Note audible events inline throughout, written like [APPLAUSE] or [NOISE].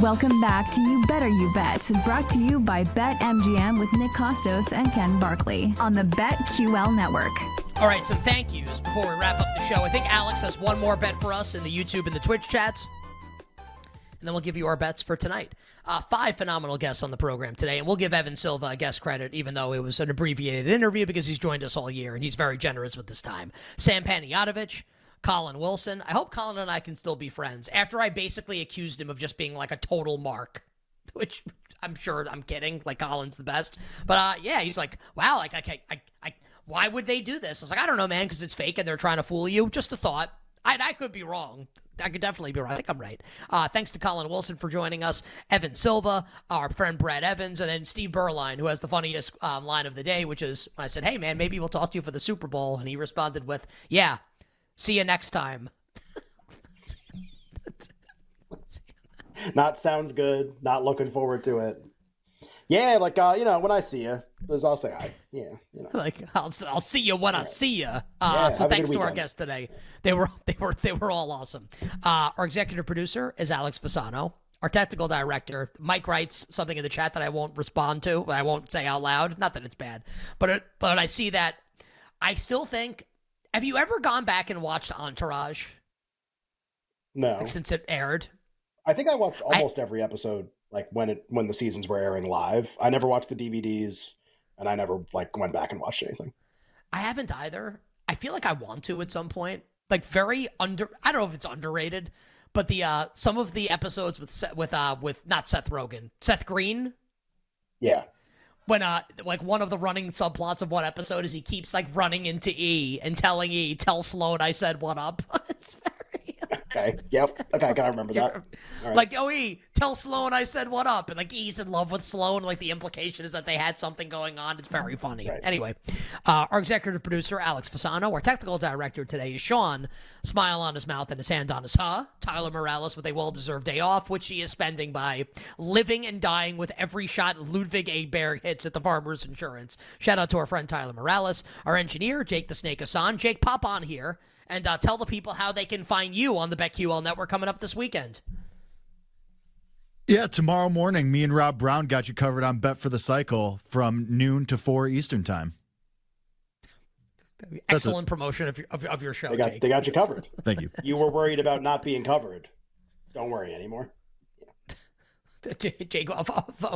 Welcome back to You Better You Bet, brought to you by BetMGM with Nick Kostos and Ken Barkley on the BetQL network. All right, some thank yous before we wrap up the show. I think Alex has one more bet for us in the YouTube and the Twitch chats. And then we'll give you our bets for tonight. Uh, five phenomenal guests on the program today, and we'll give Evan Silva a guest credit, even though it was an abbreviated interview because he's joined us all year and he's very generous with his time. Sam Panayotovich, Colin Wilson. I hope Colin and I can still be friends after I basically accused him of just being like a total mark, [LAUGHS] which I'm sure I'm kidding. Like Colin's the best, but uh, yeah, he's like, wow, like I, I, I, why would they do this? I was like, I don't know, man, because it's fake and they're trying to fool you. Just a thought. I, I could be wrong. I could definitely be right. I think I'm right. Uh, thanks to Colin Wilson for joining us, Evan Silva, our friend Brad Evans, and then Steve Berline, who has the funniest um, line of the day, which is when I said, "Hey man, maybe we'll talk to you for the Super Bowl," and he responded with, "Yeah, See you next time. [LAUGHS] not sounds good. Not looking forward to it. Yeah, like uh, you know, when I see you, I'll say hi. Yeah, you know. Like I'll I'll see you when I see you. Uh, yeah, so thanks to our guests today. They were [LAUGHS] they were they were all awesome. Uh, our executive producer is Alex Fasano. Our technical director, Mike, writes something in the chat that I won't respond to, but I won't say out loud. Not that it's bad, but it, but I see that. I still think have you ever gone back and watched Entourage? No. Like, since it aired? I think I watched almost I, every episode like when it when the seasons were airing live. I never watched the DVDs and I never like went back and watched anything. I haven't either. I feel like I want to at some point. Like very under I don't know if it's underrated, but the uh some of the episodes with with uh with not Seth Rogen, Seth Green. Yeah when uh like one of the running subplots of one episode is he keeps like running into E and telling E, tell Sloan I said what up. [LAUGHS] it's Okay. Yep. Okay, I gotta remember [LAUGHS] that. Right. Like, oh E, tell Sloan I said what up. And like E's in love with Sloan. Like the implication is that they had something going on. It's very funny. Right. Anyway, uh, our executive producer, Alex Fasano, our technical director today is Sean, smile on his mouth and his hand on his huh. Tyler Morales with a well deserved day off, which he is spending by living and dying with every shot Ludvig Åberg hits at the Farmers Insurance. Shout out to our friend Tyler Morales, our engineer, Jake the Snake Hassan. Jake, pop on here and uh, tell the people how they can find you on the BetQL network coming up this weekend. Yeah, tomorrow morning, me and Rob Brown got you covered on Bet for the Cycle from noon to 4 Eastern Time. Excellent promotion of your, of, of your show. They got, Jake. they got you covered. [LAUGHS] Thank you. You were worried about not being covered. Don't worry anymore. [LAUGHS] Jake,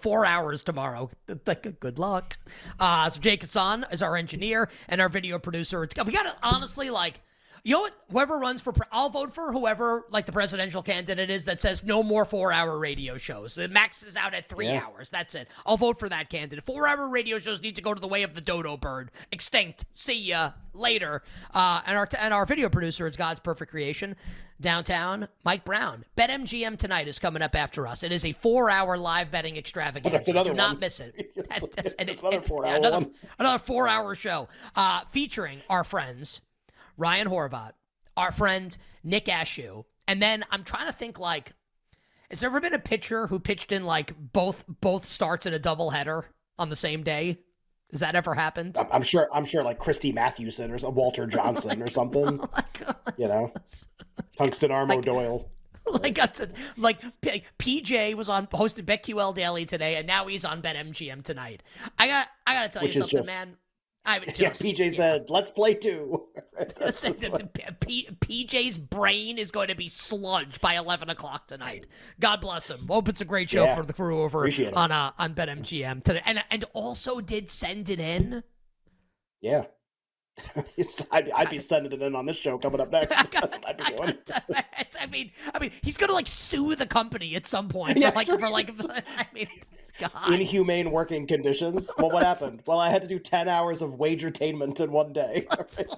four hours tomorrow. Good luck. Uh, so Jake Hassan is our engineer and our video producer. It's, we got to honestly like you know what? Whoever runs for, pre- I'll vote for whoever like the presidential candidate is that says no more four-hour radio shows. The max is out at three yeah. hours. That's it. I'll vote for that candidate. Four-hour radio shows need to go to the way of the dodo bird. Extinct. See ya later. Uh, and our t- and our video producer is God's perfect creation. Downtown, Mike Brown. BetMGM tonight is coming up after us. It is a four-hour live betting extravaganza. Do not one. miss it. [LAUGHS] That's, that's, that's another four-hour another, another four-hour show uh, featuring our friends Ryan Horvat, our friend Nick Ashew, and then I'm trying to think like, has there ever been a pitcher who pitched in like both both starts in a doubleheader on the same day? Has that ever happened? I'm sure. I'm sure, like Christy Mathewson or Walter [LAUGHS] oh Johnson or something. [LAUGHS] oh you know, [LAUGHS] Tungsten Armo like, Doyle. Like, like PJ was on hosted BetQL Daily today, and now he's on BetMGM tonight. I got, I got to tell Which you something, just, man I mean, Yeah, PJ yeah. said, "Let's play two. [LAUGHS] PJ's brain is going to be sludge by 11 o'clock tonight. God bless him. Hope it's a great show Yeah. for the crew over Appreciate on uh, on BetMGM today, and and also did send it in. yeah. [LAUGHS] I'd, I'd be sending it in on this show coming up [LAUGHS] next. [LAUGHS] I, That's what I'd be doing. I mean, I mean, he's gonna like sue the company at some point for Yeah, like for like. I mean, God. Inhumane working conditions. Well, what happened? Well, I had to do ten hours of wage wagertainment in one day.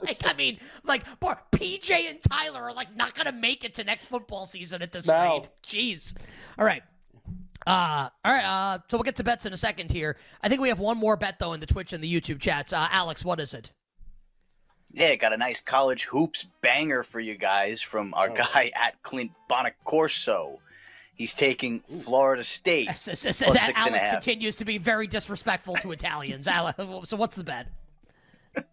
Like I mean, like boy, PJ and Tyler are like not gonna make it to next football season at this No. rate. Jeez. All right. Uh, all right. Uh, so we'll get to bets in a second here. I think we have one more bet though in the Twitch and the YouTube chats. Uh, Alex, what is it? Yeah, got a nice college hoops banger for you guys from our Oh. guy at Clint Bonacorso. He's taking Florida State. S- s- s- Plus six and a Alex half. continues to be very disrespectful to Italians. [LAUGHS] Alex, so what's the bet? [LAUGHS]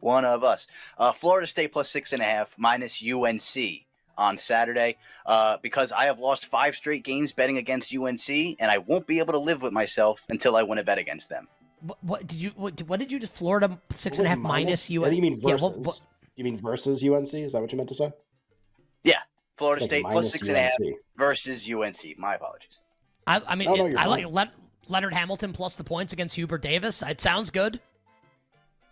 One of us. Uh, Florida State plus six and a half minus UNC on Saturday. Uh, because I have lost five straight games betting against UNC, and I won't be able to live with myself until I win a bet against them. What, what did you? What, what did you? Florida six What and a was half minus you. I think you mean Yeah, versus. what- what- You mean versus UNC? Is that what you meant to say? Yeah, Florida State minus plus six and a half UNC. versus UNC. My apologies. I, I mean, Oh, no, it- you're I like. Le- Leonard Hamilton plus the points against Hubert Davis. It sounds good.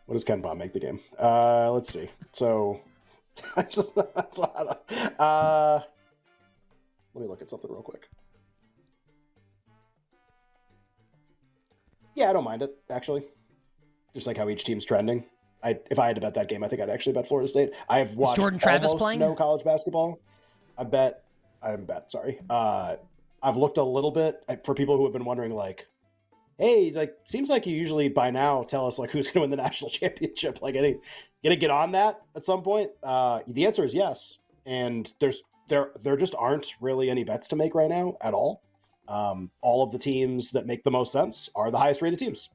What does KenPom make the game? Uh, let's see. So, [LAUGHS] I just [LAUGHS] that's what I don't- uh, let me look at something real quick. Yeah, I don't mind it actually. Just like how each team's trending. I if I had to bet that game, I think I'd actually bet Florida State. I have watched Jordan Travis playing? no college basketball. I bet I haven't bet. Sorry. Uh, I've looked a little bit for people who have been wondering, like, hey, like, seems like you usually by now tell us like [LAUGHS] who's going to win the national [LAUGHS] championship. Like, any gonna get on that at some point? Uh, the answer is yes. And there's there there just aren't really any bets to make right now at all. Um, all of the teams that make the most sense are the highest rated teams.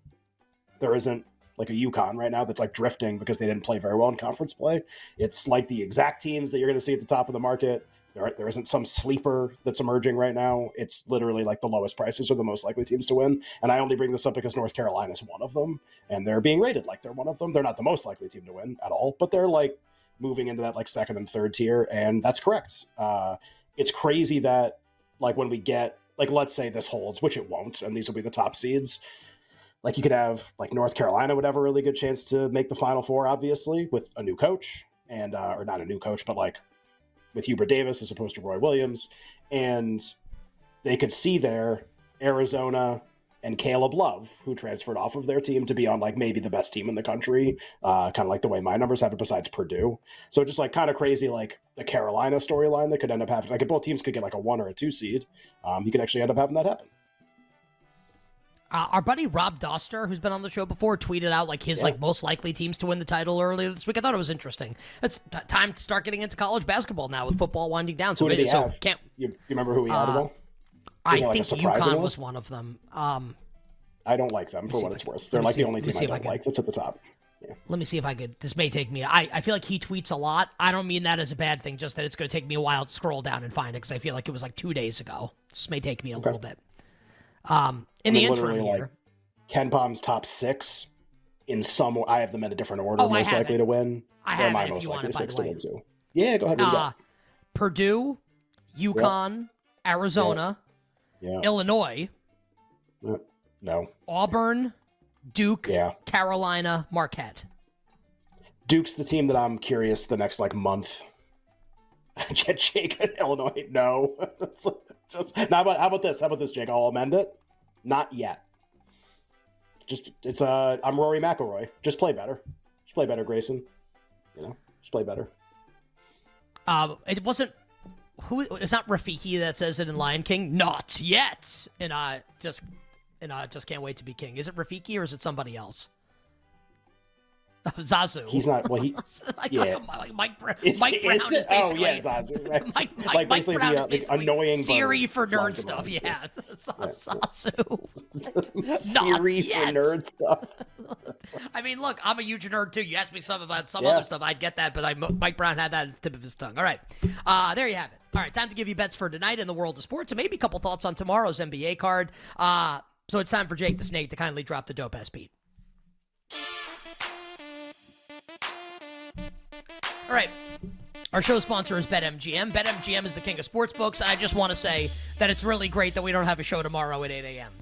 There isn't like a UConn right now that's like drifting because they didn't play very well in conference play. It's like the exact teams that you're going to see at the top of the market. There, there isn't some sleeper that's emerging right now. It's literally like the lowest prices are the most likely teams to win. And I only bring this up because North Carolina is one of them, and they're being rated like they're one of them. They're not the most likely team to win at all, but they're like moving into that like second and third tier, and that's correct. Uh, it's crazy that like when we get like let's say this holds, which it won't, and these will be the top seeds. Like you could have like North Carolina would have a really good chance to make the Final Four, obviously, with a new coach and uh, or not a new coach, but like with Hubert Davis as opposed to Roy Williams, and they could see there Arizona and Caleb Love, who transferred off of their team to be on like maybe the best team in the country, uh, kind of like the way my numbers have it besides Purdue. So just like kind of crazy, like the Carolina storyline that could end up happening. Like if both teams could get like a one or a two seed, um, you could actually end up having that happen. Uh, our buddy Rob Doster, who's been on the show before, tweeted out like his Yeah. like most likely teams to win the title earlier this week. I thought it was interesting. It's t- time to start getting into college basketball now with football winding down. So, Who did he so have? can't You, you remember who he had Uh? I like, think UConn was one of them. Um, I don't like them for what it's I- worth. They're like the only team I if I don't can- like that's at the top. let me see if I could. This may take me. I, I feel like he tweets a lot. I don't mean that as a bad thing. Just that it's going to take me a while to scroll down and find it because I feel like it was like two days ago. This may take me a Okay. little bit. Um, in I the mean, interim here, like, KenPom's top six in some I have them in a different order, Oh, most likely it. to win. I have my it if most likely it, six to win too. Yeah, go ahead. Uh? Purdue, UConn, Arizona, Yeah. Illinois, No. Auburn, Duke, Yeah. Carolina, Marquette. Duke's the team that I'm curious the next like month. [LAUGHS] Jake, Illinois, no. [LAUGHS] Just now. How about how about this? How about this, Jake? I'll amend it. Not yet. Just it's uh I'm Rory McIlroy. Just play better. Just play better, Grayson. You know, just play better. Um, it wasn't who. It's not Rafiki that says it in Lion King. Not yet. And I just and I just can't wait to be king. Is it Rafiki or is it somebody else? [LAUGHS] Zazu. He's not. Well, he [LAUGHS] like, yeah. like, Mike, Brown. Is- Mike Brown is is, basically Oh, yeah, Zazu, right. [LAUGHS] Mike, Mike, Like, Mike basically Brown the, is uh, basically annoying Siri for nerd stuff. Yeah, Yeah. Zazu. Siri for nerd stuff. I mean, look, I'm a huge nerd too. You asked me some about some Yeah. other stuff, I'd get that, but I, Mike Brown had that at the tip of his tongue. All right, uh, there you have it. All right, time to give you bets for tonight in the world of sports, and maybe a couple thoughts on tomorrow's NBA card. Uh, so it's time for Jake the Snake to kindly drop the dope ass beat. All right. Our show sponsor is BetMGM. BetMGM is the king of sportsbooks, and I just want to say that it's really great that we don't have a show tomorrow at 8 a.m.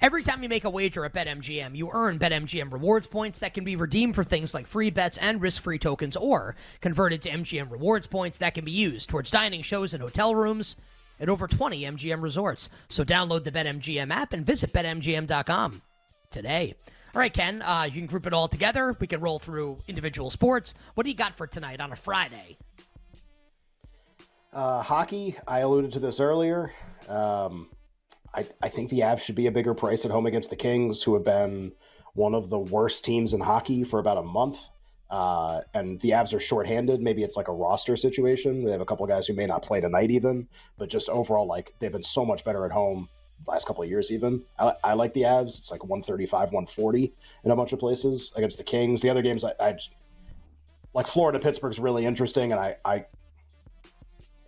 Every time you make a wager at BetMGM, you earn BetMGM rewards points that can be redeemed for things like free bets and risk-free tokens or converted to MGM rewards points that can be used towards dining shows and hotel rooms at over 20 MGM resorts. So download the BetMGM app and visit betmgm.com today. All right, Ken, uh, you can group it all together. We can roll through individual sports. What do you got for tonight on a Friday? Uh, hockey, I alluded to this earlier. Um, I, I think the Avs should be a bigger price at home against the Kings, who have been one of the worst teams in hockey for about a month. Uh, and the Avs are shorthanded. Maybe it's like a roster situation. They have a couple guys who may not play tonight, even, but just overall, like they've been so much better at home last couple of years. Even I, I like the Avs. It's like 135, 140 in a bunch of places against the Kings. The other games, I, I just, like Florida, Pittsburgh's really interesting, and I, I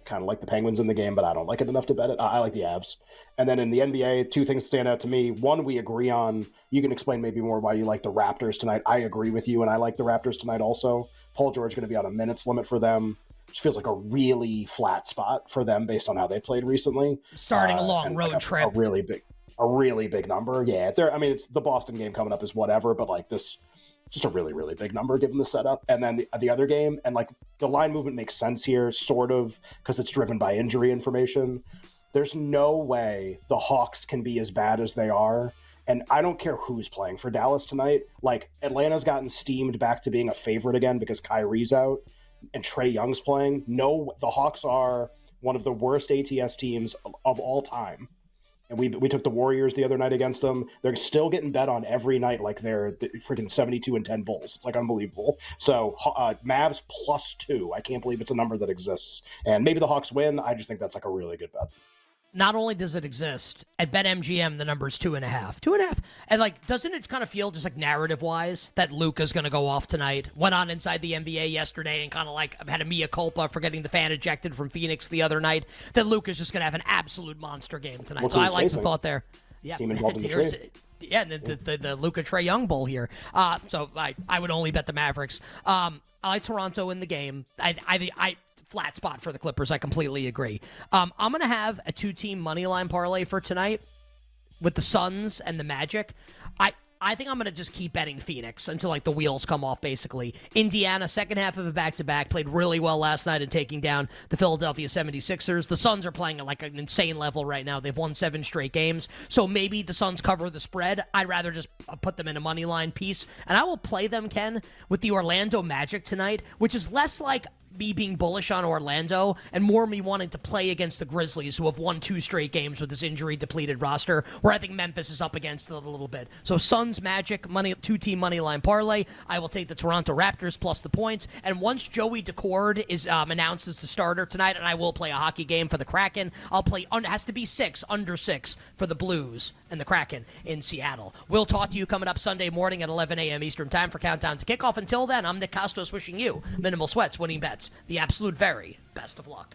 kind of like the Penguins in the game, but I don't like it enough to bet it. I, I like the Avs. And then in the NBA, two things stand out to me. One, we agree on. You can explain maybe more why you like the Raptors tonight. I agree with you, and I like the Raptors tonight also. Paul George going to be on a minutes limit for them, feels like a really flat spot for them based on how they played recently. Starting Uh, a long road like a, trip. a really big, a really big number. Yeah, they're. I mean, it's the Boston game coming up is whatever, but like this, just a really really big number given the setup. And then the, the other game, and like the line movement makes sense here, sort of, because it's driven by injury information. There's no way the Hawks can be as bad as they are. And I don't care who's playing for Dallas tonight. Like Atlanta's gotten steamed back to being a favorite again because Kyrie's out and Trae Young's playing. No, the Hawks are one of the worst ATS teams of, of all time. And we, we took the Warriors the other night against them. They're still getting bet on every night like they're the freaking 72 and 10 Bulls. It's like unbelievable. So uh, Mavs plus two. I can't believe it's a number that exists. And maybe the Hawks win. I just think that's like a really good bet. Not only does it exist at BetMGM, the number is two and a half, two and a half, and like, doesn't it kind of feel just like narrative wise that Luka's going to go off tonight? Went on inside the NBA yesterday and kind of like had a mea culpa for getting the fan ejected from Phoenix the other night. That Luka's just going to have an absolute monster game tonight. So I like the thought there. Yeah, Team involved in the. Yeah, the, the, the, the Luka Trae Young Bowl here. Uh, so I, I would only bet the Mavericks. Um, I like Toronto in the game. I, I, I flat spot for the Clippers. I completely agree. Um, I'm gonna have a two team money line parlay for tonight with the Suns and the Magic. I I think I'm gonna just keep betting Phoenix until like the wheels come off. Basically, Indiana second half of a back to back played really well last night in taking down the Philadelphia 76ers. The Suns are playing at like an insane level right now. They've won seven straight games, so maybe the Suns cover the spread. I'd rather just uh, put them in a money line piece, and I will play them Ken with the Orlando Magic tonight, which is less like me being bullish on Orlando and more me wanting to play against the Grizzlies, who have won two straight games with this injury depleted roster, where I think Memphis is up against it a little bit. So Suns Magic money two team money line parlay. I will take the Toronto Raptors plus the points. And once Joey Daccord is um, announced as the starter tonight, and I will play a hockey game for the Kraken, I'll play un- has to be six under six for the Blues and the Kraken in Seattle. We'll talk to you coming up Sunday morning at 11 a.m. Eastern Time for countdown to kickoff. Until then, I'm Nick Kostos wishing you minimal sweats, winning bets, the absolute very best of luck.